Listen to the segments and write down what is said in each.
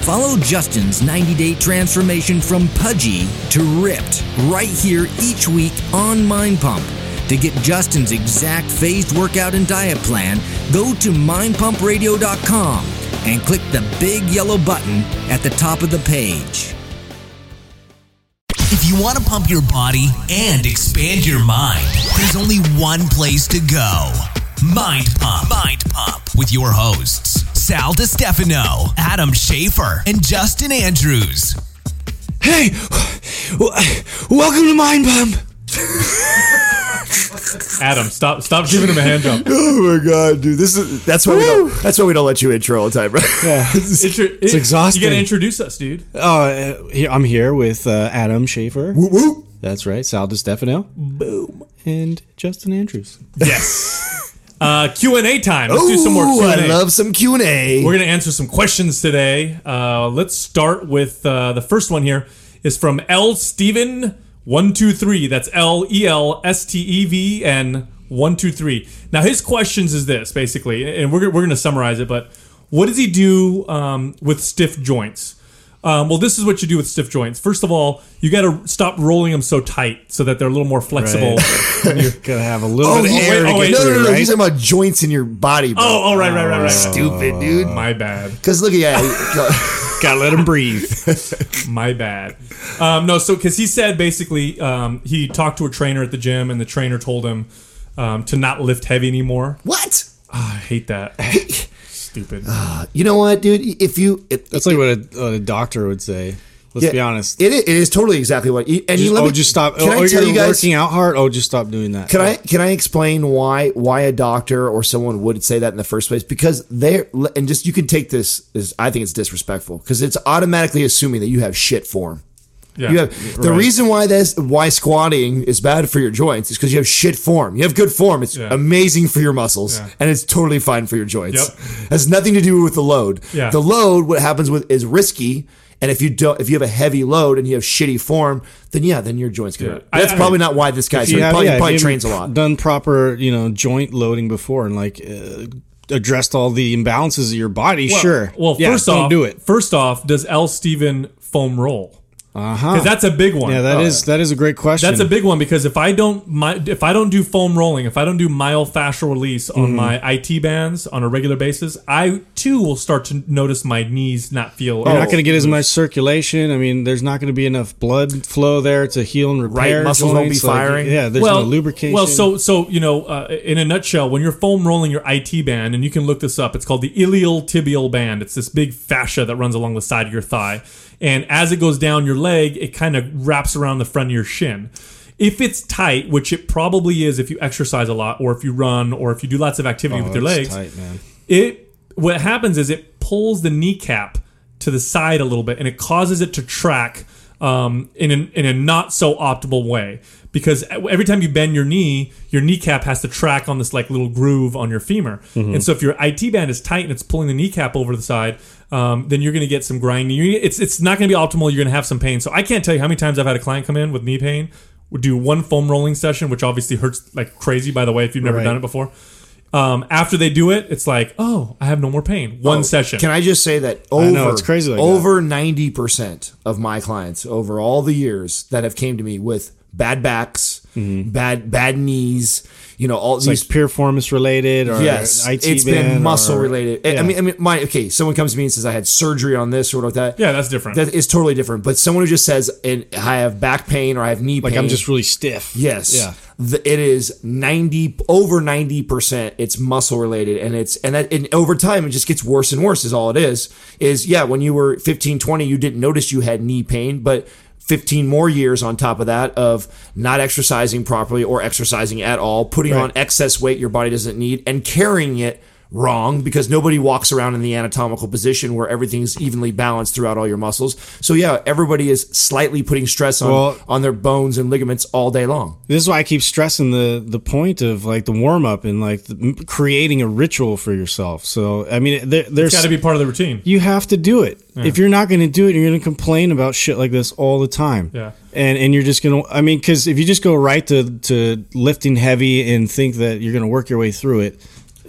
Follow Justin's 90 day transformation from pudgy to ripped right here each week on Mind Pump. To get Justin's exact phased workout and diet plan, go to mindpumpradio.com and click the big yellow button at the top of the page. If you want to pump your body and expand your mind, there's only one place to go. Mind Pump. Mind Pump with your hosts, Sal DiStefano, Adam Schafer, and Justin Andrews. Hey, w- welcome to Mind Pump. Adam, stop stop giving him a hand job. Oh my god, dude! This is that's why we don't that's why we don't let you intro all the time, bro. Yeah. Intro- It's it- exhausting. You gotta introduce us, dude. Oh, uh, here, I'm here with uh, Adam Schafer. Whoop, whoop. That's right. Sal DiStefano. Boom. And Justin Andrews. Yes. uh, Q and A time. Let's do some more Q and I love some Q and A. We're gonna answer some questions today. Uh, let's start with uh, the first one. Here is from L Steven one two three. That's L E L S T E V N one two three. Now his questions is this basically, and we're we're gonna summarize it. But what does he do um, with stiff joints? Um, well, this is what you do with stiff joints. First of all, you got to stop rolling them so tight so that they're a little more flexible. You're gonna have a little Oh, bit of he- air wait, to oh, get wait, no, no, through, no, no. right? He's talking about joints in your body, bro. Oh, oh, right, right, right, right, right. Stupid, dude. My bad. Because look at yeah, Gotta let him breathe. My bad. Um, no, so because he said basically um, he talked to a trainer at the gym, and the trainer told him um, to not lift heavy anymore. what? Ah, I hate that. Stupid. You know what, dude? If you, it, That's like what a, what a doctor would say. Let's yeah, be honest. It, is- it is totally exactly what. And you Just- let oh, me just stop. Can oh, I oh, tell you're you guys? working out hard. Oh, just stop doing that. Can I can I explain why why a doctor or someone would say that in the first place? Because they're and just you can take this as I think it's disrespectful because it's automatically assuming that you have shit form. Yeah. You have the reason why this why squatting is bad for your joints is because you have shit form. You have good form. It's Yeah. amazing for your muscles Yeah. and it's totally fine for your joints. Yep. Has nothing to do with the load. Yeah. The load, what happens with is risky. And if you don't, if you have a heavy load and you have shitty form, then yeah, then your joints can Yeah. hurt. I- That's I- probably not why this guy's If you hurt. have- Probably, yeah, probably trains a lot. Done proper, you know, joint loading before, and like uh, addressed all the imbalances of your body. Well- sure. Well, Yeah, first don't off, do it. First off, does L Steven foam roll? Uh huh. Because that's a big one. Yeah, that is that is a great question. That's a big one because if I don't my, if I don't do foam rolling, if I don't do myofascial release Mm-hmm. on my IT bands on a regular basis, I too will start to notice my knees not feel. You're not going to get as much circulation. I mean, there's not going to be enough blood flow there to heal and repair. Right muscles won't be joints. Like, firing. yeah, there's no lubrication. Well, so so you know, uh, in a nutshell, when you're foam rolling your IT band, and you can look this up, it's called the ilial tibial band. It's this big fascia that runs along the side of your thigh, and as it goes down your leg, it kind of wraps around the front of your shin. If it's tight, which it probably is if you exercise a lot, or if you run, or if you do lots of activity with your legs, tight, man. it what happens is it pulls the kneecap to the side a little bit and it causes it to track um, in, an, in a not so optimal way because every time you bend your knee your kneecap has to track on this like little groove on your femur Mm-hmm. and so if your IT band is tight and it's pulling the kneecap over the side um, then you're going to get some grinding it's, it's not going to be optimal you're going to have some pain so I can't tell you how many times I've had a client come in with knee pain would do one foam rolling session which obviously hurts like crazy by the way if you've never Right. done it before um, after they do it, it's like, oh, I have no more pain. One session. Oh, Can I just say that over know, it's crazy like over ninety percent of my clients over all the years that have came to me with bad backs, bad bad knees, you know, all Mm-hmm. It's these like piriformis related or Yes, IT it's band been muscle or- related. I- I mean, I mean, my okay. Someone comes to me and says I had surgery on this or what that. yeah, that's different. that is totally different. But someone who just says, "And I have back pain or I have knee like pain," I'm just really stiff. Yes. Yeah. The, it is 90 over 90% it's muscle related and it's and that and over time it just gets worse and worse is all it is. Is yeah, when you were 15 20 you didn't notice you had knee pain, but 15 more years on top of that of not exercising properly or exercising at all, putting Right. on excess weight your body doesn't need and carrying it wrong because nobody walks around in the anatomical position where everything's evenly balanced throughout all your muscles. So yeah, everybody is slightly putting stress on Well- on their bones and ligaments all day long. This is why I keep stressing the the point of like the warm up and like the, creating a ritual for yourself. So I mean, there, there's it's got to be part of the routine. you have to do it. If you're not going to do it, you're going to complain about shit like this all the time. Yeah. And and you're just going to I mean cuz if you just go right to to lifting heavy and think that you're going to work your way through it,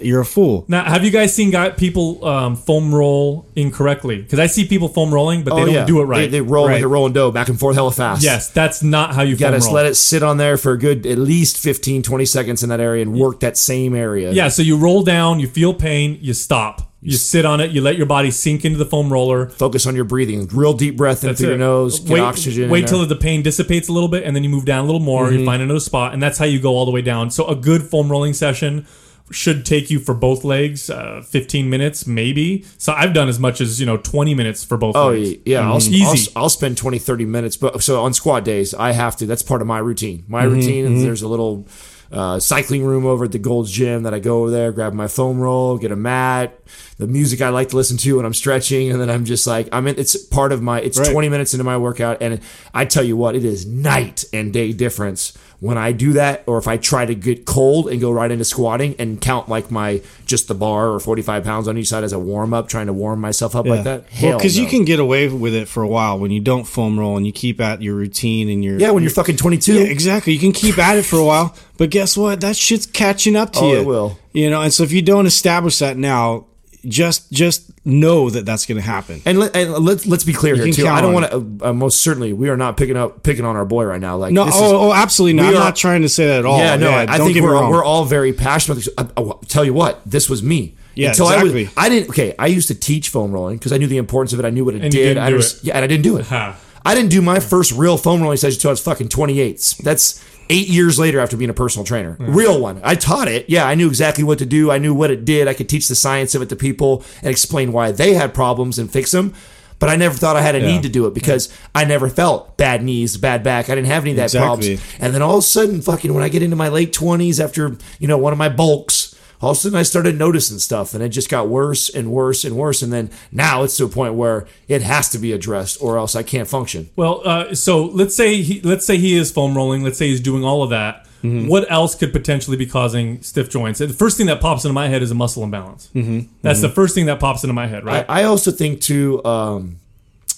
you're a fool. Now, have you guys seen guy, people um, foam roll incorrectly? Because I see people foam rolling, but they Oh, don't yeah. do it right. They, they roll Right. like a rolling dough back and forth hella fast. yes, that's not how you, You foam gotta roll. let it sit on there for a good at least 15, 20 seconds in that area and work that same area. Yeah, so you roll down, you feel pain, you stop. You sit on it, you let your body sink into the foam roller. Focus on your breathing. Real deep breath in through your nose. Get wait, oxygen. in Wait there. till the pain dissipates a little bit, and then you move down a little more. Mm-hmm. You find another spot, and that's how you go all the way down. So a good foam rolling session should take you for both legs, uh, 15 minutes maybe. So I've done as much as you know 20 minutes for both Oh legs. yeah, I'll, Easy. I'll, I'll spend 20, 30 minutes. But so on squat days, I have to. That's part of my routine. My Mm-hmm, routine. is There's a little uh, cycling room over at the Gold's Gym that I go over there, grab my foam roll, get a mat, the music I like to listen to when I'm stretching, and then I'm just like, I mean. It's part of my. It's Right. 20 minutes into my workout, and I tell you what, it is night and day difference when I do that, or if I try to get cold and go right into squatting and count like my just the bar or 45 pounds on each side as a warm up, trying to warm myself up like that. Hell because you no. can get away with it for a while when you don't foam roll and you keep at your routine and your Yeah, when you're fucking 22. Yeah, exactly. You can keep at it for a while, but guess what? That shit's catching up to Oh, you. it will. You know, and so if you don't establish that now, just just know that that's going to happen. And, let, and let's let's be clear here too. I don't want to. Uh, uh, most certainly, we are not picking up picking on our boy right now. Like No, this oh, is- oh, oh, absolutely not. we I'm are- not trying to say that at all. yeah, no. I, I don't think get we're wrong. we're all very passionate. I, I'll uh, uh, tell you what, this was me. Yeah, Until exactly. I, was, I didn't. Okay, I used to teach foam rolling because I knew the importance of it. I knew what it And you did. didn't I do was it. yeah, and I didn't do it. Ha. I didn't do my first real foam rolling session until I was fucking 28. That's eight years later after being a personal trainer. Mm. Real one. I taught it. Yeah, I knew exactly what to do. I knew what it did. I could teach the science of it to people and explain why they had problems and fix them. But I never thought I had a need to do it because I never felt bad knees, bad back. I didn't have any of that Exactly. problems. And then all of a sudden, fucking, when I get into my late 20s after, you know, one of my bulks, all of a sudden I started noticing stuff and it just got worse and worse and worse. And then now it's to a point where it has to be addressed or else I can't function. Well, uh, so let's say he let's say he is foam rolling. Let's say he's doing all of that. Mm-hmm. What else could potentially be causing stiff joints? The first thing that pops into my head is a muscle imbalance. Mm-hmm. That's the first thing that pops into my head, right? I, I also think too, um,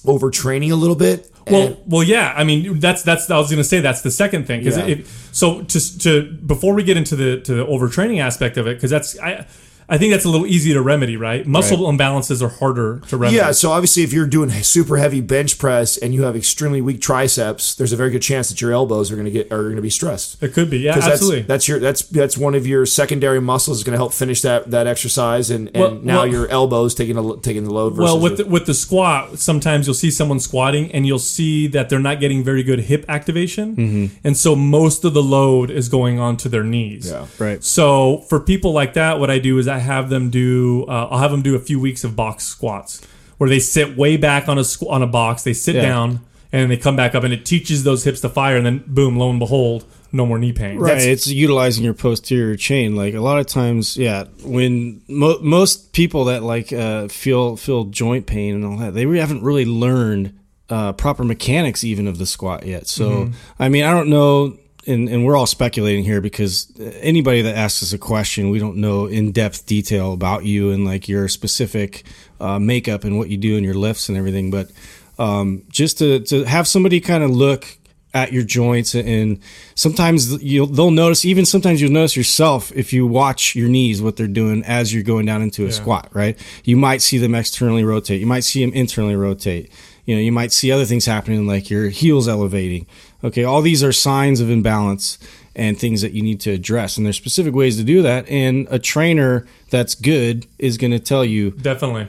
overtraining a little bit. Well, And- well, yeah. I mean, that's that's. I was going to say that's the second thing. 'cause Yeah. so to to before we get into the to the overtraining aspect of it, because that's I I think that's a little easy to remedy, right? Muscle imbalances are harder to remedy. Yeah, so obviously, if you're doing super heavy bench press and you have extremely weak triceps, there's a very good chance that your elbows are going to get are going to be stressed. it could be. yeah, absolutely. That's, that's your that's that's one of your secondary muscles is going to help finish that that exercise, and, and Well- now well- your elbows taking a, taking the load. Versus Well, with the- the, with the squat, sometimes you'll see someone squatting and you'll see that they're not getting very good hip activation, Mm-hmm. and so most of the load is going onto their knees. Yeah. Right. So for people like that, what I do is I have them do. Uh, I'll have them do a few weeks of box squats where they sit way back on a squ- on a box. They sit Yeah. down and then they come back up, and it teaches those hips to fire, and then boom, lo and behold, no more knee pain. Right, That's- it's utilizing your posterior chain. Like a lot of times, yeah. When mo- most people that like uh, feel feel joint pain and all that, they really haven't really learned uh, proper mechanics even of the squat yet. So, I mean, I don't know, and and we're all speculating here because anybody that asks us a question, we don't know in depth detail about you and like your specific uh, makeup and what you do in your lifts and everything. But um, just to to have somebody kind of look at your joints and sometimes you'll they'll notice even sometimes you'll notice yourself if you watch your knees what they're doing as you're going down into a squat right? You might see them externally rotate. You might see them internally rotate you know you might see other things happening like your heels elevating okay all these are signs of imbalance and things that you need to address and there's specific ways to do that and a trainer that's good is going to tell you Definitely.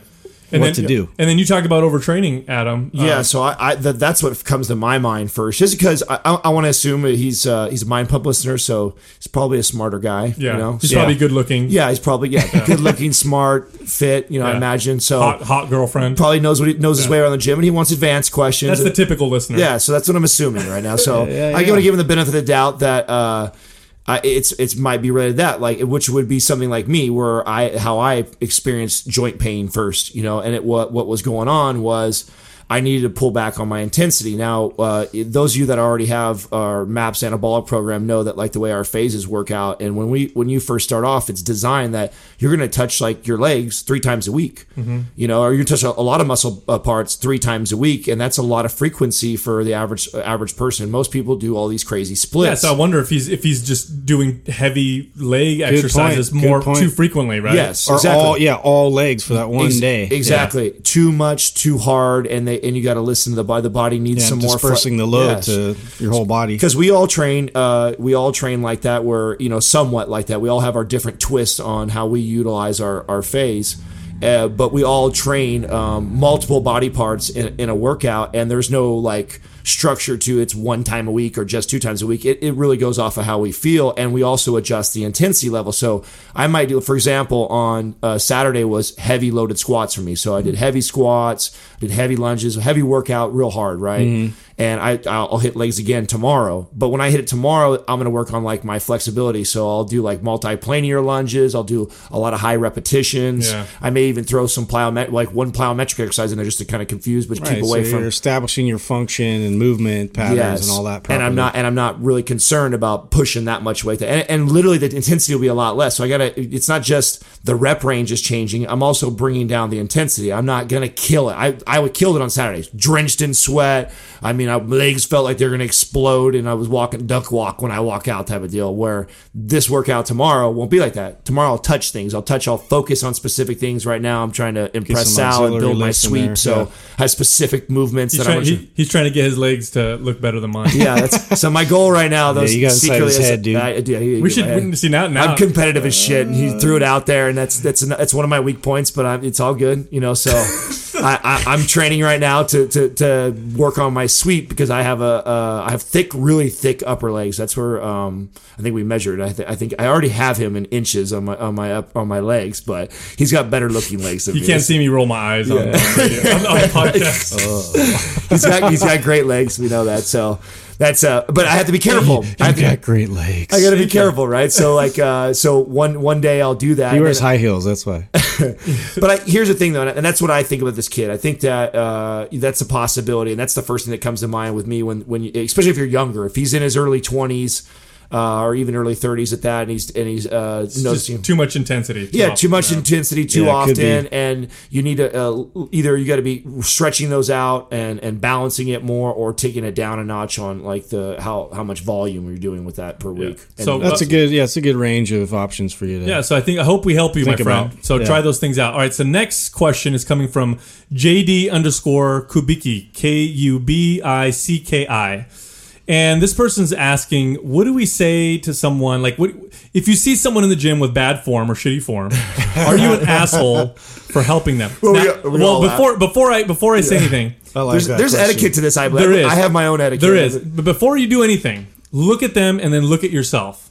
And What then, to do. And then you talk about overtraining, Adam. Yeah, Uh, so I, I that, that's what comes to my mind first, just because I, I, I want to assume that he's uh, he's a mind pump listener, so he's probably a smarter guy. yeah. you know, He's So- probably good looking. Yeah, he's probably yeah, good looking, smart, fit. You know, I imagine so. Hot, hot girlfriend. Probably knows what he knows his way around the gym, and he wants advanced questions. That's the typical listener. yeah, so that's what I'm assuming right now. So Yeah, yeah, I yeah. want to give him the benefit of the doubt that uh, I, it's it's might be related to that, like which would be something like me, where I how I experienced joint pain first, you know, and it what what was going on was I needed to pull back on my intensity. Now, uh, those of you that already have our MAPS anabolic program know that like the way our phases work out, and when we when you first start off, it's designed that you're going to touch like your legs three times a week, you know, or you touch a, a lot of muscle uh, parts three times a week, and that's a lot of frequency for the average uh, average person. Most people do all these crazy splits. Yeah, so I wonder if he's if he's just doing heavy leg exercises point, more too frequently, right? Yes, Or exactly. all yeah, all legs for that one Ex- day. Exactly. Too much, too hard, and they and you got to listen to the body. The body needs Yeah, some more dispersing the load Yes. to your whole body. because we all train uh, we all train like that where you know somewhat like that we all have our different twists on how we utilize our, our phase uh, but we all train um, multiple body parts in, in a workout and there's no like structure to it's one time a week or just two times a week it, it really goes off of how we feel and we also adjust the intensity level so i might do for example on uh, saturday was heavy loaded squats for me so i did heavy squats did heavy lunges heavy workout real hard right and I I'll hit legs again tomorrow. But when I hit it tomorrow, I'm going to work on like my flexibility. So I'll do like multi-planar lunges. I'll do a lot of high repetitions. Yeah. I may even throw some plyomet like one plyometric exercise in there just to kind of confuse, but Right, keep away so from you're establishing your function and movement patterns and all that. and I'm not and I'm not really concerned about pushing that much weight. And, and literally, the intensity will be a lot less. So I gotta. It's not just the rep range is changing. I'm also bringing down the intensity. I'm not gonna kill it. I I would kill it on Saturdays, drenched in sweat. I mean, my legs felt like they're gonna explode, and I was walking duck walk when I walk out type of deal. Where this workout tomorrow won't be like that. Tomorrow I'll touch things. I'll touch. I'll focus on specific things. Right now I'm trying to impress some Sal and build my sweep. there, So yeah. I have specific movements He's that I'm. he, he's trying to get his legs to look better than mine. Yeah, that's so. My goal right now, though, Yeah, you got inside secretly his is- head, dude. I, I do, I- We should I- see now. Now I'm competitive as shit, and he threw it out there, and that's that's that's one of my weak points. But I'm, it's all good, you know. So I, I, I'm training right now to, to to work on my sweep because I have a uh, I have thick, really thick upper legs. That's where um I think we measured. I, th- I think I already have him in inches on my on my up on my legs, but he's got better looking legs than you me. can't see me roll my eyes on, on, on, on the podcast. he's got he's got great legs. We know that. So that's uh. But I have to be careful. I have You to, got great legs. I got to be careful, right? So like, uh, so one one day I'll do that. he wears high heels. That's why. but I, here's the thing, though, and that's what I think about this kid. I think that uh, that's a possibility, and that's the first thing that comes to mind with me when, when you, especially if you're younger, if he's in his early 20s uh, or even early 30s at that, and he's and he's uh, noticing. Just too much intensity. yeah, often. too much intensity too Yeah, often, and you need to uh, either you got to be stretching those out and and balancing it more, or taking it down a notch on like the how how much volume you're doing with that per week. And- So- That's a good. Yeah, it's a good range of options for you to. Yeah, so I think I hope we help you, my Think friend. about. So Yeah. try those things out. All right. So next question is coming from JD underscore Kubicki K U B I C K I, and this person's asking, what do we say to someone like what if you see someone in the gym with bad form or shitty form? Are you an asshole for helping them? Well, we- Now- we well, all laugh. before before I before I say anything, I like there's that there's question. etiquette to this. I believe. there is. I have my own etiquette. There is. But before you do anything, look at them and then look at yourself.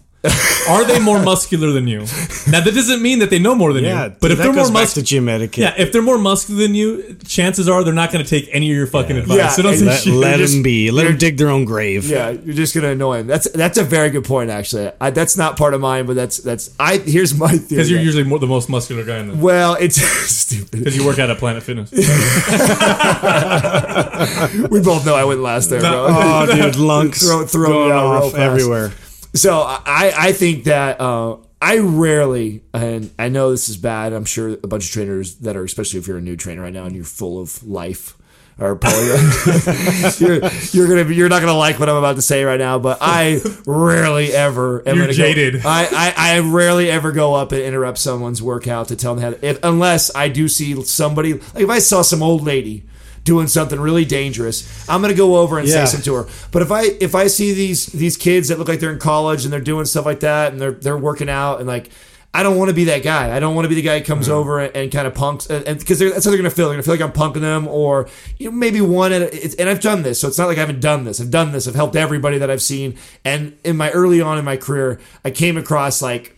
Are they more muscular than you? Now that doesn't mean that they know more than Yeah, you. But if that they're more goes back muscular, gym etiquette. yeah, if they're more muscular than you, chances are they're not going to take any of your fucking advice. Yeah, so don't say Let, shit. let them be. Let them dig their own grave. Yeah, you're just gonna annoy them. That's that's a very good point, actually. I, that's not part of mine, but that's that's I. Here's my theory. Because you're usually more, the most muscular guy in the. well, it's stupid. Because you work out at Planet Fitness. We both know I wouldn't last there, bro. Oh, dude, lunks Throw- throw me out real off fast. everywhere. So I I think that uh, I rarely, and I know this is bad. I'm sure a bunch of trainers that are, especially if you're a new trainer right now and you're full of life. Are probably you're, you're gonna be you're not gonna like what I'm about to say right now, but I rarely ever am You're jaded. Go, I, I I rarely ever go up and interrupt someone's workout to tell them how to, if, unless I do see somebody like if I saw some old lady doing something really dangerous, I'm gonna go over and Yeah. say something to her. But if I if I see these these kids that look like they're in college and they're doing stuff like that and they're they're working out and like I don't want to be that guy. I don't want to be the guy who comes mm-hmm. over and, and kind of punks, and because that's how they're gonna feel. They're gonna feel like I'm punking them, or you know, maybe one. At a, it's, and I've done this, so it's not like I haven't done this. I've done this. I've helped everybody that I've seen. And in my early on in my career, I came across like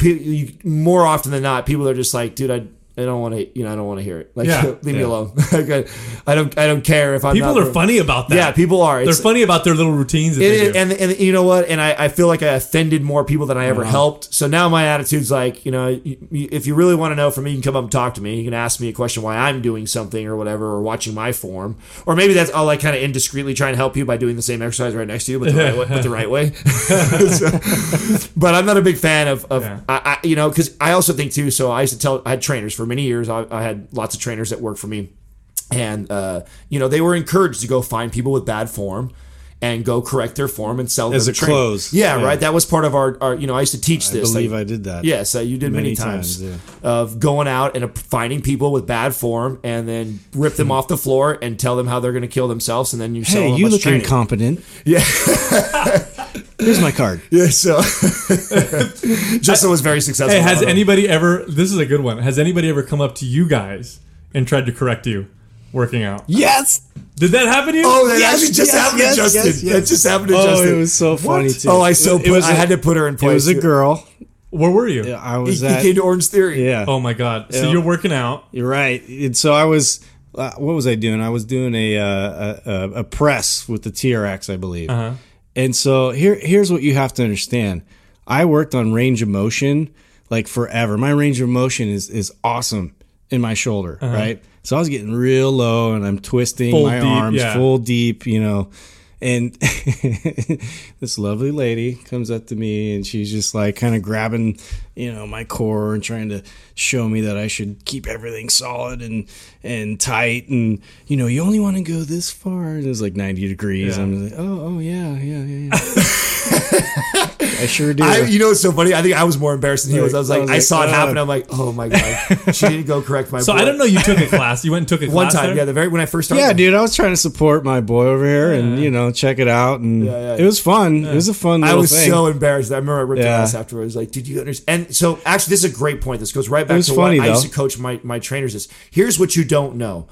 you, more often than not, people are just like, dude, I I don't want to, you know, I don't want to hear it. Like, Yeah. leave me alone. I don't, I don't care if I'm. People not are funny about that. Yeah, people are. They're funny about their little routines. It, and and you know what? And I, I feel like I offended more people than I ever uh-huh. helped. So now my attitude's like, you know, if you really want to know from me, you can come up and talk to me. You can ask me a question why I'm doing something or whatever, or watching my form, or maybe that's all I'll kind of indiscreetly try and help you by doing the same exercise right next to you, but the right way. But the right way. So- but I'm not a big fan of, of Yeah. I, I, you know, because I also think too. So I used to tell I had trainers for many years. I, I had lots of trainers that worked for me and uh, you know they were encouraged to go find people with bad form and go correct their form and sell As them a training. close. Yeah, Yeah. right. That was part of our, our you know I used to teach I this. believe like- I did that. Yes, uh, you did many, Many times, times, of going out and finding people with bad form and then rip them off the floor and tell them how they're going to kill themselves and then you sell Hey, them you look training. incompetent. Yeah. Here's my card. Yeah, so Justin was very successful. hey, has on it. anybody ever? This is a good one. Has anybody ever come up to you guys and tried to correct you working out? Yes. Did that happen to you? Oh, that Yes, actually just yes, happened yes, to Justin. yes, yes. That just happened to Oh, Justin. it was so funny too. Oh, I so It put, was I a- had to put her in place. It was a girl. Where were you? I He, was he at. came to Orange Theory. yeah. Oh my god! So Yeah. you're working out. You're right. And so I was. Uh, what was I doing? I was doing a uh, a, a, a press with the TRX, I believe. Uh-huh. And so here here's what you have to understand. I worked on range of motion like forever. My range of motion is is awesome in my shoulder, right? So I was getting real low and I'm twisting Uh-huh. Full my deep, arms yeah. full deep, you know. And this lovely lady comes up to me and she's just like kind of grabbing, you know, my core and trying to show me that I should keep everything solid and and tight and you know, you only want to go this far. And it was like 90 degrees. Yeah. I'm like, "Oh, oh yeah, yeah, yeah." yeah. I sure do. I, you know, it's so funny. I think I was more embarrassed than he was. I was I like, I like, saw it uh. happen. I'm like, oh my god, she didn't go correct my. So boy. I don't know. You took a class. You went and took a One class time, there? yeah, the very when I first started. yeah, dude, I was trying to support my boy over here and you know check it out, and yeah. it was fun. It was a fun. I was thing. so embarrassed. I remember I ripped Yeah. her ass afterwards. Like, did you understand? And so, actually, this is a great point. This goes right back to funny, what I used though. to coach my my trainers. Is here's what you don't know.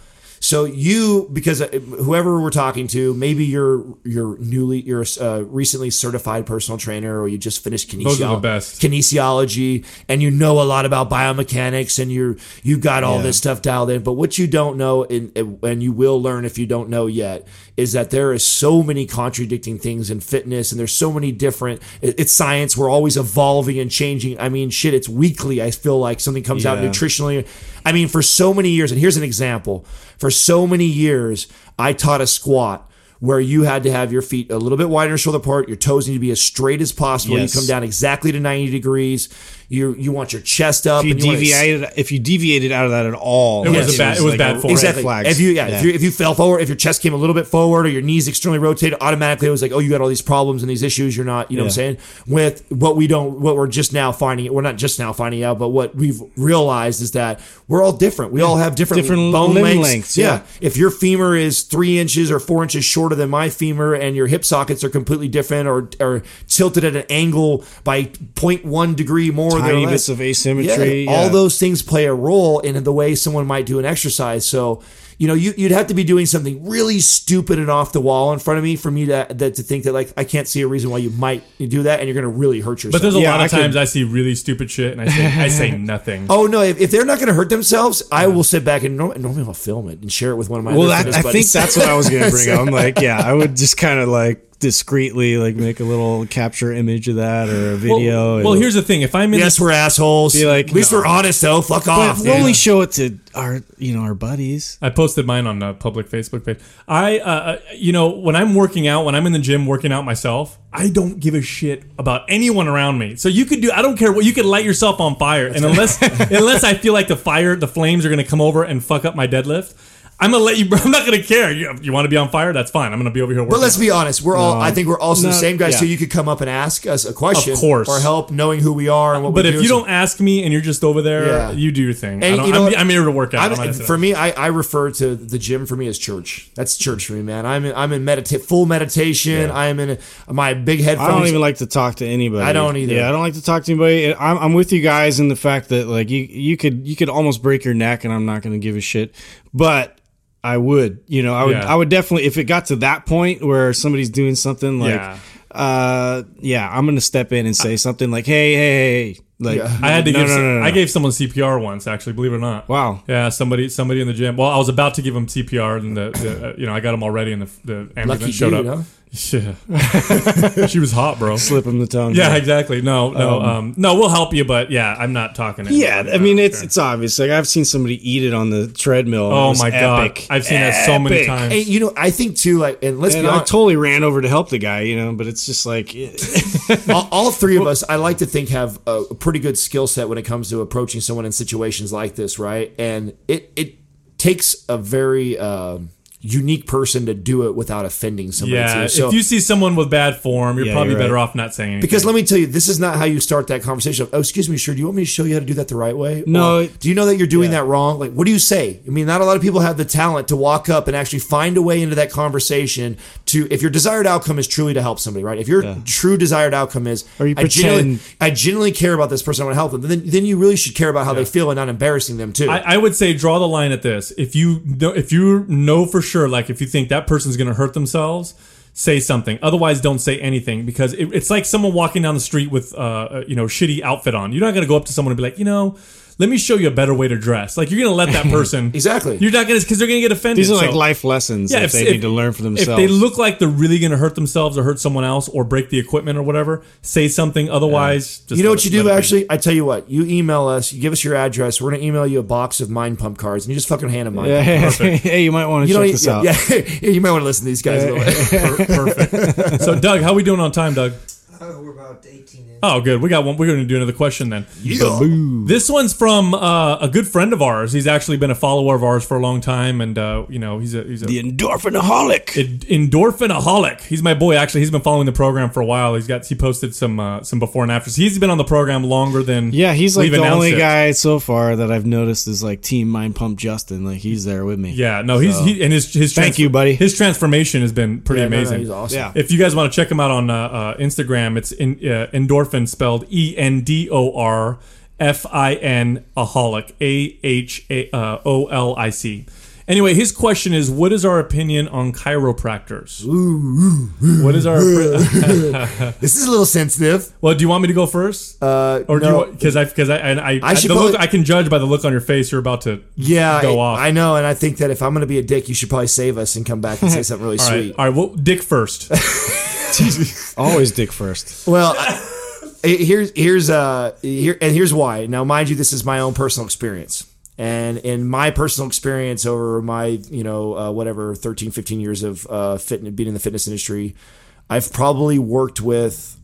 So you, because uh, whoever we're talking to, maybe you're you're newly you're a uh, recently certified personal trainer, or you just finished Those are the kinesiology, best. kinesiology, and you know a lot about biomechanics, and you're you got all Yeah. this stuff dialed in. But what you don't know, and and you will learn if you don't know yet, is that there is so many contradicting things in fitness, and there's so many different. It's science. We're always evolving and changing. I mean, shit. It's weekly. I feel like something comes out nutritionally. I mean, for so many years, and here's an example. For so many years, I taught a squat where you had to have your feet a little bit wider shoulder apart. Your toes need to be as straight as possible. Yes. You come down exactly to 90 degrees. You you want your chest up. If you and wanna- deviated, if you deviated out of that at all, It was a bad- it was bad form. red Exactly. flags. If you yeah, If, you, if you fell forward, if your chest came a little bit forward, or your knees extremely rotated, automatically it was like, oh, you got all these problems and these issues. You're not, you know, what I'm saying. With what we don't, what we're just now finding, we're not just now finding out, but what we've realized is that we're all different. We all have different, Different bone limb lengths. lengths, Yeah. yeah. If your femur is three inches or four inches shorter than my femur, and your hip sockets are completely different, or or tilted at an angle by 0.1 degree more, Tiny than bits of asymmetry, Yeah, all those things play a role in the way someone might do an exercise. So, you know, you, you'd have to be doing something really stupid and off the wall in front of me for me to that, to think that like I can't see a reason why you might do that, and you're going to really hurt yourself. But there's a Yeah, lot of I could- times I see really stupid shit and I say I say nothing. Oh no! If, if they're not going to hurt themselves, I will sit back and norm- normally I'll film it and share it with one of my. Well, that, fitness I think that's what I was going to bring up. I'm like, yeah, I would just kind of like discreetly like make a little capture image of that or a video. and- well, here's the thing: if I'm in yes, we're assholes. Be like, At least no. we're honest though. Fuck but off. we'll only show it to our you know our buddies. I posted mine on the public Facebook page. I, uh, uh, you know, when I'm working out, when I'm in the gym working out myself, I don't give a shit about anyone around me. So you could do, I don't care what, you could light yourself on fire, and unless unless I feel like the fire, the flames are gonna come over and fuck up my deadlift, I'm gonna let you. I'm not gonna care. You, you want to be on fire? That's fine. I'm gonna be over here. Working But let's out. be honest. We're all. I um, think we're also the same guys yeah. too. You could come up and ask us a question, Of course. or help knowing who we are and what. But we if do. you So- don't ask me and you're just over there, Yeah. you do your thing. I And don't, you know I'm. I'm here to work out. I'm- I'm not gonna for me, I, I refer to the gym for me as church. That's church for me, man. I'm in, I'm in medita- full meditation. I am in a, my big headphones. I don't even like to talk to anybody. I don't either. Yeah, I don't like to talk to anybody. I'm, I'm with you guys in the fact that like you you could you could almost break your neck and I'm not going to give a shit. But I would, you know, I would Yeah. I would definitely if it got to that point where somebody's doing something like Yeah. uh yeah, I'm going to step in and say something like, "Hey, hey, hey, Like Yeah. I had to no, give. no, some- no, no, I gave someone CPR once. Actually, believe it or not. Wow. Yeah, somebody, somebody in the gym. Well, I was about to give him CPR, and the, the uh, you know, I got him already, and the, the ambulance Lucky showed dude, up. huh? Yeah, she was hot, bro. slip him the tongue. Yeah, exactly. No, no, um, no. We'll help you, but yeah, I'm not talking. to Yeah. I mean it's care. it's obvious. Like I've seen somebody eat it on the treadmill. Oh my epic. god, I've seen that so many times. And you know, I think too, like, and let's And be I honest, totally ran over to help the guy, you know, but it's just like all, all three of us, I like to think, have a pretty good skill set when it comes to approaching someone in situations like this, right? And it it takes a very um unique person to do it without offending somebody. yeah. So, if you see someone with bad form, you're Yeah, probably you're better right. off not saying anything. because let me tell you, this is not how you start that conversation. Oh, excuse me, sir. Do you want me to show you how to do that the right way? No. Or, do you know that you're doing Yeah. that wrong? Like, what do you say? I mean, not a lot of people have the talent to walk up and actually find a way into that conversation. To if your desired outcome is truly to help somebody, right? If your true desired outcome is, Or you I genuinely, I genuinely care about this person. I want to help them. Then, then you really should care about how they feel and not embarrassing them too. I, I would say draw the line at this. If you know, if you know for sure, like if you think that person's going to hurt themselves, say something. Otherwise, don't say anything because it, it's like someone walking down the street with uh, you know shitty outfit on. You're not going to go up to someone and be like, you know. Let me show you a better way to dress. Like you're gonna let that person Exactly. You're not gonna because they're gonna get offended. these are like So- life lessons that if- they if- need to learn for themselves. If they look like they're really going to hurt themselves or hurt someone else or break the equipment or whatever, say something. Otherwise, just you know let what it- you do let be. actually? I tell you what. You email us. You give us your address. We're gonna email you a box of Mind Pump cards, and you just fucking hand them. Mind yeah, Pump. hey, you might want to You check don't. this Yeah, out. yeah, yeah, you might want to listen to these guys a little bit. Perfect. so, Doug, how we doing on time, Doug? Oh, we're about 18 in. Oh, good. We got one. We're going to do another question then. This one's from uh, a good friend of ours. He's actually been a follower of ours for a long time, and uh, you know he's a he's a The endorphinaholic. en- endorphinaholic. He's my boy. Actually, he's been following the program for a while. He's got he posted some uh, some before and afters. He's been on the program longer than yeah, he's like we've the only it. guy so far that I've noticed is like Team Mind Pump Justin. Like he's there with me. Yeah, no, he's he, and his his Thank you, buddy. His transformation has been pretty Yeah, no, no, amazing. he's awesome. Yeah. If you guys want to check him out on uh, uh, Instagram, it's in, uh, endorphin spelled E N D O R F I N aholic A H A uh, O L I C. Anyway, his question is, what is our opinion on chiropractors? What is our? This is a little sensitive. well, do you want me to go first, Uh, or do no. you? Because I because I and I I should the look, I can judge by the look on your face. You're about to Yeah, go I, off. I know, and I think that if I'm going to be a dick, you should probably save us and come back and say something really all right, sweet. all right. Well, Dick first. Always dick first. Well, I- here's here's uh here and here's why. Now, mind you, this is my own personal experience. And in my personal experience over my, you know, uh, whatever 13, 15 years of uh, fitness, being in the fitness industry, I've probably worked with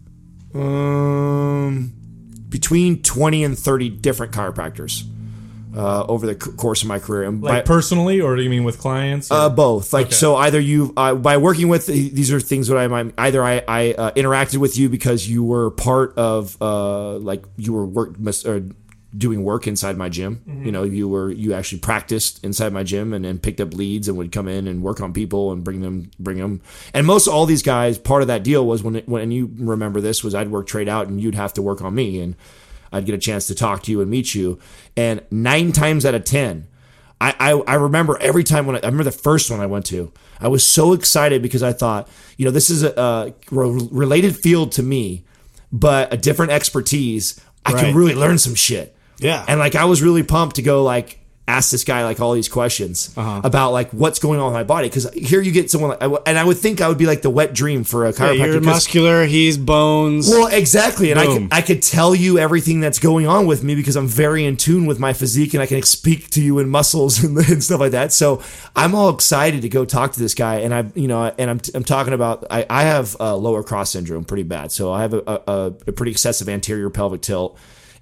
um, between 20 and 30 different chiropractors uh, over the c- course of my career. And Like by- personally, or do you mean with clients? uh, both. Like so, either you uh, by working with these are things that I might either I, I uh, interacted with you because you were part of uh, like you were work mis- doing work inside my gym. Mm-hmm. You know, you were you actually practiced inside my gym and then picked up leads and would come in and work on people and bring them bring them. And most all these guys, part of that deal was when it, when you remember this was I'd work trade out and you'd have to work on me and. I'd get a chance to talk to you and meet you. And nine times out of 10, I, I, I remember every time when I, I remember the first one I went to, I was so excited because I thought, you know, this is a, a related field to me, but a different expertise. I can really learn some shit. Yeah. And like, I was really pumped to go like, ask this guy like all these questions Uh-huh. about like what's going on with my body because here you get someone like, I w- and I would think I would be like the wet dream for a Yeah, chiropractor. you're 'cause- muscular. He's bones. well, exactly, and I could I could tell you everything that's going on with me because I'm very in tune with my physique, and I can speak to you in muscles and, and stuff like that. So I'm all excited to go talk to this guy, and I, you know, and I'm I'm talking about I, I have uh, lower cross syndrome pretty bad, so I have a, a, a pretty excessive anterior pelvic tilt.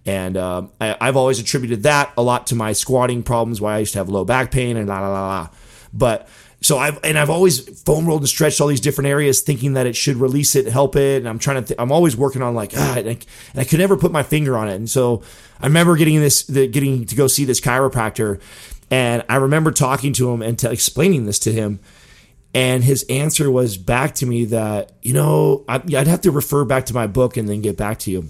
And um, I, I've always attributed that a lot to my squatting problems, why I used to have low back pain and la la la la. But so I've and I've always foam rolled and stretched all these different areas, thinking that it should release it, help it. And I'm trying to. Th- I'm always working on like, ah, and, I, and I could never put my finger on it. And so I remember getting this, the, getting to go see this chiropractor, and I remember talking to him and t- explaining this to him. And his answer was back to me that you know I'd have to refer back to my book and then get back to you.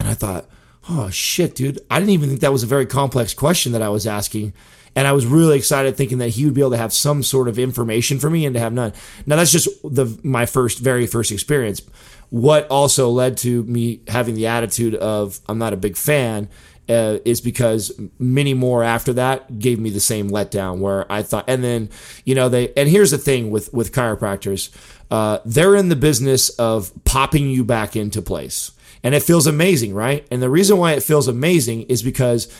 And I thought, oh shit, dude, I didn't even think that was a very complex question that I was asking. And I was really excited thinking that he would be able to have some sort of information for me and to have none. Now that's just the my first very first experience. What also led to me having the attitude of I'm not a big fan uh, is because many more after that gave me the same letdown where I thought, and then you know they and here's the thing with with chiropractors, uh, they're in the business of popping you back into place, and it feels amazing, right? And the reason why it feels amazing is because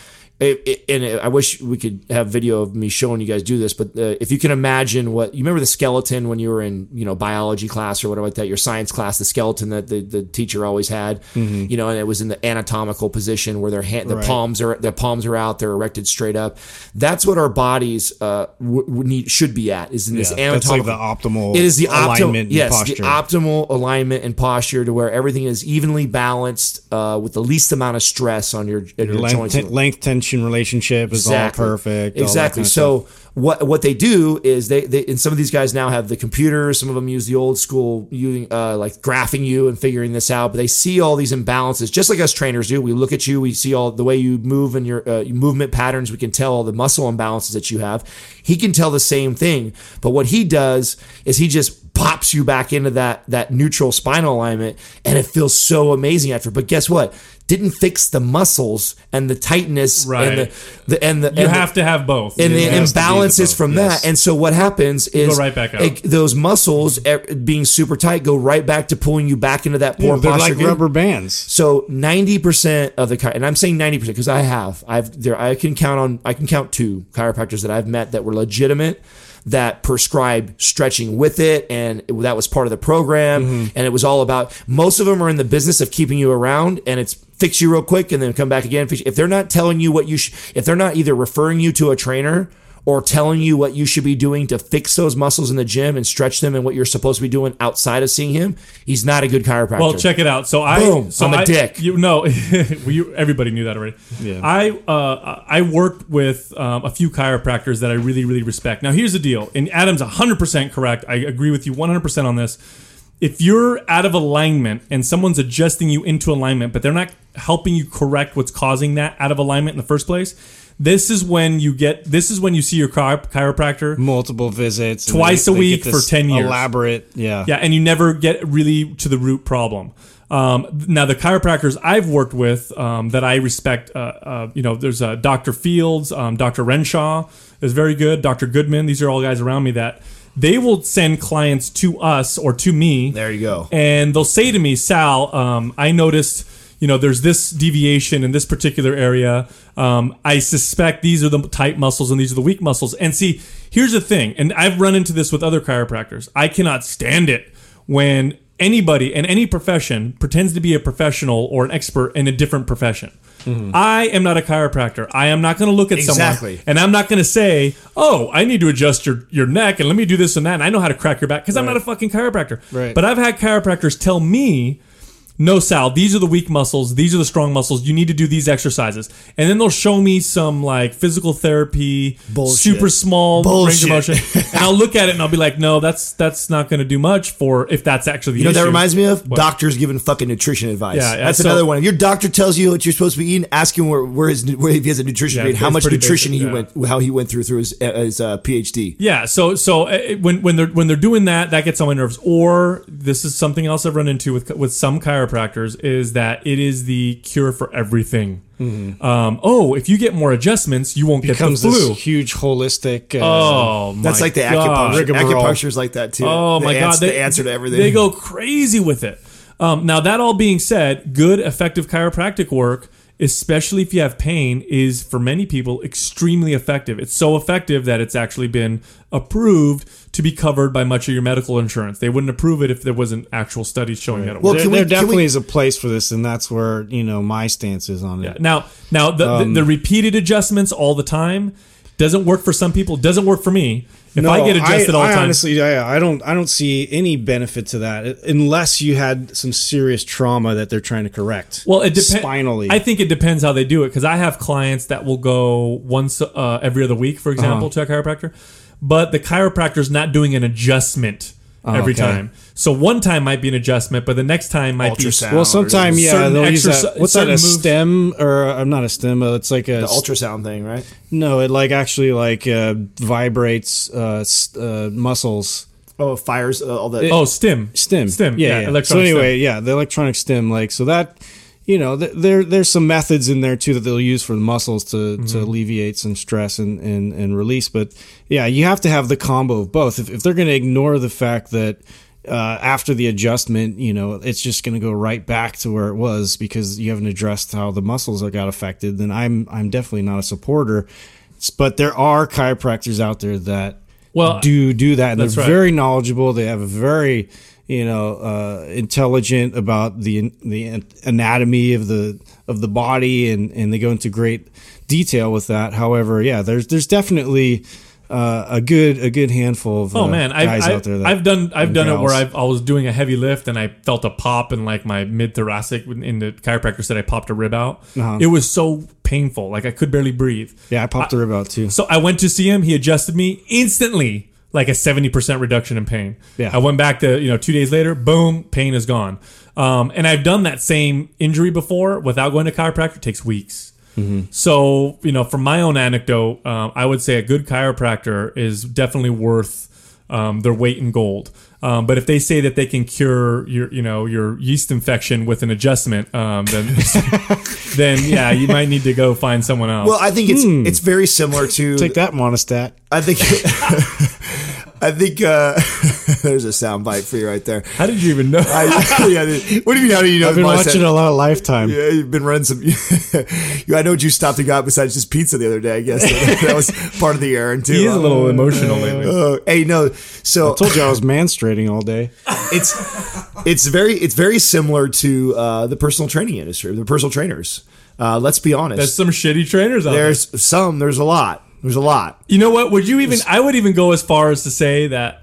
it, it, and I wish we could have video of me showing you guys do this, but uh, if you can imagine what you remember the skeleton when you were in, you know, biology class or whatever like that, your science class, the skeleton that the, the teacher always had, Mm-hmm. you know, and it was in the anatomical position where their hand, the Right. palms are, their palms are out, they're erected straight up. That's what our bodies uh, w- w- need should be at is in this Yeah, that's like anatomical. the optimal It is the optimal, alignment and yes, posture. the optimal alignment and posture to where everything is evenly balanced uh, with the least amount of stress on your, your, Your length, joints. ten- length tension relationship is all perfect. all Exactly. kind of so stuff. what what they do is they, they and some of these guys now have the computers. Some of them use the old school using uh, like graphing you and figuring this out. But they see all these imbalances, just like us trainers do. We look at you, we see all the way you move and your uh, movement patterns. We can tell all the muscle imbalances that you have. He can tell the same thing, but what he does is he just pops you back into that that neutral spinal alignment, and it feels so amazing after. But guess what? Didn't fix the muscles and the tightness and Right. the, the and the You and the- have to have both. and the It has to be the imbalances from yes. that. And so what happens is right back out. it- those muscles eh, being super tight go right back to pulling you back into that poor Yeah, they're posture. like again. rubber bands. So ninety percent of the and I'm saying ninety percent because I have I've there I can count on I can count two chiropractors that I've met that were legitimate that prescribe stretching with it and that was part of the program Mm-hmm. and it was all about most of them are in the business of keeping you around and it's fix you real quick and then come back again if they're not telling you what you sh- if they're not either referring you to a trainer or telling you what you should be doing to fix those muscles in the gym and stretch them and what you're supposed to be doing outside of seeing him, he's not a good chiropractor. Well, check it out. So I, Boom, so I'm a I- dick. You know, well, everybody knew that already. Yeah. I uh, I worked with um, a few chiropractors that I really really respect. Now here's the deal, and Adam's 100 percent correct. I agree with you 100 percent on this. If you're out of alignment and someone's adjusting you into alignment, but they're not helping you correct what's causing that out of alignment in the first place, this is when you get. This is when you see your chiro- chiropractor Multiple visits. Twice a week for 10 years. Elaborate. Yeah. Yeah, and you never get really to the root problem. Um, now, the chiropractors I've worked with um, that I respect, uh, uh, you know, there's uh, Dr. Fields, um, Dr. Renshaw is very good, Dr. Goodman. These are all guys around me that they will send clients to us or to me. There you go. And they'll say to me, Sal, um, I noticed, you know, there's this deviation in this particular area. Um, I suspect these are the tight muscles and these are the weak muscles. And see, here's the thing, and I've run into this with other chiropractors. I cannot stand it when anybody in any profession pretends to be a professional or an expert in a different profession. I am not a chiropractor. I am not going to look at Exactly. someone and I'm not going to say, "Oh, I need to adjust your your neck and let me do this and that." And I know how to crack your back because I'm not a fucking chiropractor. Right. But I've had chiropractors tell me, "No, Sal, these are the weak muscles. These are the strong muscles. You need to do these exercises." And then they'll show me some like physical therapy, Bullshit. super small Bullshit. range of motion, and I'll look at it and I'll be like, "No, that's that's not going to do much for if that's actually the You know what that reminds me of? What? Doctors giving fucking nutrition advice. Yeah, yeah, That's so- another one. If your doctor tells you what you're supposed to be eating, ask him where, where his where if he has a nutrition Yeah, how it's much pretty nutrition basic, he yeah. went, how he went through through his uh, his uh, PhD. Yeah, so so uh, when when they're when they're doing that, that gets on my nerves. Or this is something else I've run into with with some chiropractors is that it is the cure for everything. Um, oh, if you get more adjustments, you won't get the flu. this huge holistic. Uh, oh, That's like the God. acupuncture. Rigmarole. Acupuncture's like that too. Oh The my ans- god, the answer to everything. They go crazy with it. Um, now that all being said, good effective chiropractic work, especially if you have pain, is for many people extremely effective. It's so effective that it's actually been approved to be covered by much of your medical insurance. They wouldn't approve it if there wasn't actual studies showing that it Well, works. there, we- there definitely we- is a place for this, and that's where you know my stance is on it. Now, now the, Um, the, the repeated adjustments all the time doesn't work for some people. Doesn't work for me. If No, I get adjusted all the I time, honestly, I, I don't, I don't see any benefit to that unless you had some serious trauma that they're trying to correct. Well, it depends. Spinally, I think it depends how they do it because I have clients that will go once uh, every other week, for example, Uh-huh. to a chiropractor, but the chiropractor's not doing an adjustment every Oh, okay. time. So one time might be an adjustment, but the next time might Ultrasound. be Well, sometime yeah, Certain they'll use that. What's that? A moves- stem or I'm not a stem, but it's like a the ultrasound thing, right? no. It like actually like uh, vibrates uh, uh, muscles. Oh, fires uh, all the. Oh, stim, Stim, stim. yeah. yeah. So anyway, stim. yeah, the electronic stim. Like so that, you know, th- there there's some methods in there too that they'll use for the muscles to Mm-hmm. to alleviate some stress and, and and release. But yeah, you have to have the combo of both. If if they're going to ignore the fact that. Uh, after the adjustment, you know, it's just going to go right back to where it was because you haven't addressed how the muscles got affected. Then I'm I'm definitely not a supporter. But there are chiropractors out there that Well, do do that. And they're right. very knowledgeable. They have a very you know uh, intelligent about the the anatomy of the of the body, and and they go into great detail with that. However, yeah, there's there's definitely. Uh, a good a good handful of Oh uh, man, I've, guys I've, out there. That, I've done I've done it where. I've, I was doing a heavy lift and I felt a pop in like my mid thoracic. In the chiropractor said I popped a rib out. Uh-huh. It was so painful, like I could barely breathe. yeah, I popped the rib out too. So I went to see him. He adjusted me instantly, like a seventy percent reduction in pain. Yeah. I went back to you know two days later. Boom, pain is gone. Um, and I've done that same injury before without going to chiropractor. It takes weeks. So you know, from my own anecdote, um, I would say a good chiropractor is definitely worth um, their weight in gold. Um, but if they say that they can cure your, you know, your yeast infection with an adjustment, um, then, then yeah, you might need to go find someone else. Well, I think it's it's very similar to. Take that, Monistat. I think. I think uh, there's a sound bite for you right there. How did you even know? I, yeah, what do you mean? How do you know? I've been watching set- a lot of Lifetime. Yeah, you've been running some. you, I know what you stopped and got besides just pizza the other day. I guess that was part of the errand too. he is a little emotional lately. Uh, hey, no. So I told you I was manstrating all day. it's it's very it's very similar to uh, the personal training industry, the personal trainers. Uh, let's be honest. There's some shitty trainers out there. There's some. There's a lot. There's a lot. You know what? Would you even? I would even go as far as to say that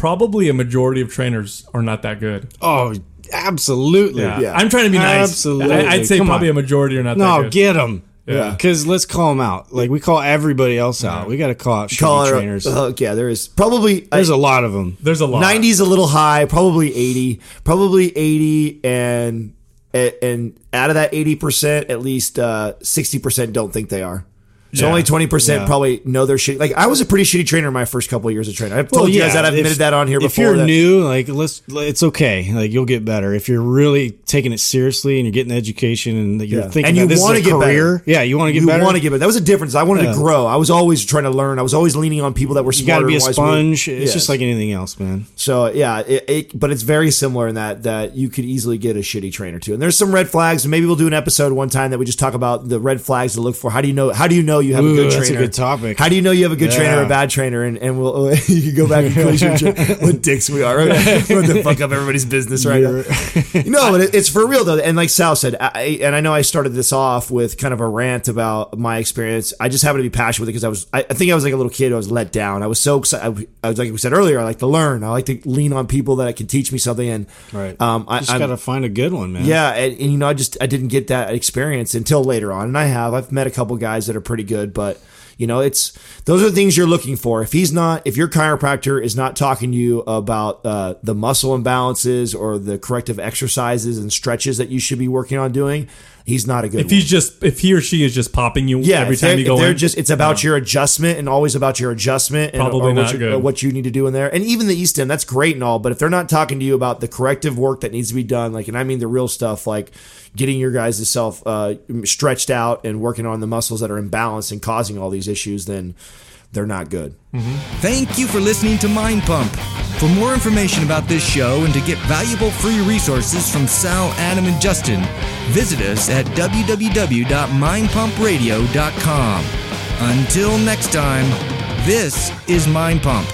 probably a majority of trainers are not that good. Oh, absolutely. Yeah, Yeah. I'm trying to be nice. Absolutely. I, would say Come probably on. a majority are not that No, good. get them. Yeah. Because let's call them out. Like we call everybody else out. We got to call out shitty Call it- trainers. uh, yeah, there is probably There's a lot of them. There's a lot. 90's a little high, probably 80, probably 80 and and out of that 80%, at least uh, 60% don't think they are. So Yeah. only 20% Yeah. probably know they're shitty. Like I was a pretty shitty trainer my first couple of years of training. I've told Well, you guys that I've if- admitted that on here before. If before. you're that- new, like let's, it's okay. Like you'll get better if you're really taking it seriously and you're getting education and you're Yeah. thinking and that you this want is to a get career. better. Yeah, you want to get you better. want to get better. That was a difference. I wanted to grow. I was always trying to learn. I was always leaning on people that were You smarter. got to be a sponge. It's Yes. just like anything else, man. So yeah, it, it, but it's very similar in that that you could easily get a shitty trainer too. And there's some red flags. Maybe we'll do an episode one time that we just talk about the red flags to look for. How do you know? How do you know you have a Ooh, good that's a good topic. How do you know you have a good trainer or a bad trainer? And and we'll you can go back and quiz your what dicks we are. Right? What the fuck up everybody's business right no, but it, it's for real though. And like Sal said, I, and I know I started this off with kind of a rant about my experience. I just happened to be passionate with it because I was. I, I think I was like a little kid. I was let down. I was so excited. I, I was like we said earlier. I like to learn. I like to lean on people that can teach me something. And Right. um, I, just got to find a good one, man. yeah, and, and you know, I just I didn't get that experience until later on, and I have. I've met a couple guys that are pretty good, but you know, it's those are the things you're looking for. If he's not, if your chiropractor is not talking to you about uh, the muscle imbalances or the corrective exercises and stretches that you should be working on doing, he's not a good. If one. he's just, if he or she is just popping you Yeah, every time you go they're in, just it's about your adjustment and always about your adjustment and Probably not what, you, good. what you need to do in there. And even the East End, that's great and all, but if they're not talking to you about the corrective work that needs to be done, like and I mean the real stuff, like getting your guys' self uh, stretched out and working on the muscles that are imbalanced and causing all these issues, then they're not good. Mm-hmm. Thank you for listening to Mind Pump. For more information about this show and to get valuable free resources from Sal, Adam, and Justin, visit us at www.mindpumpradio.com. Until next time, this is Mind Pump.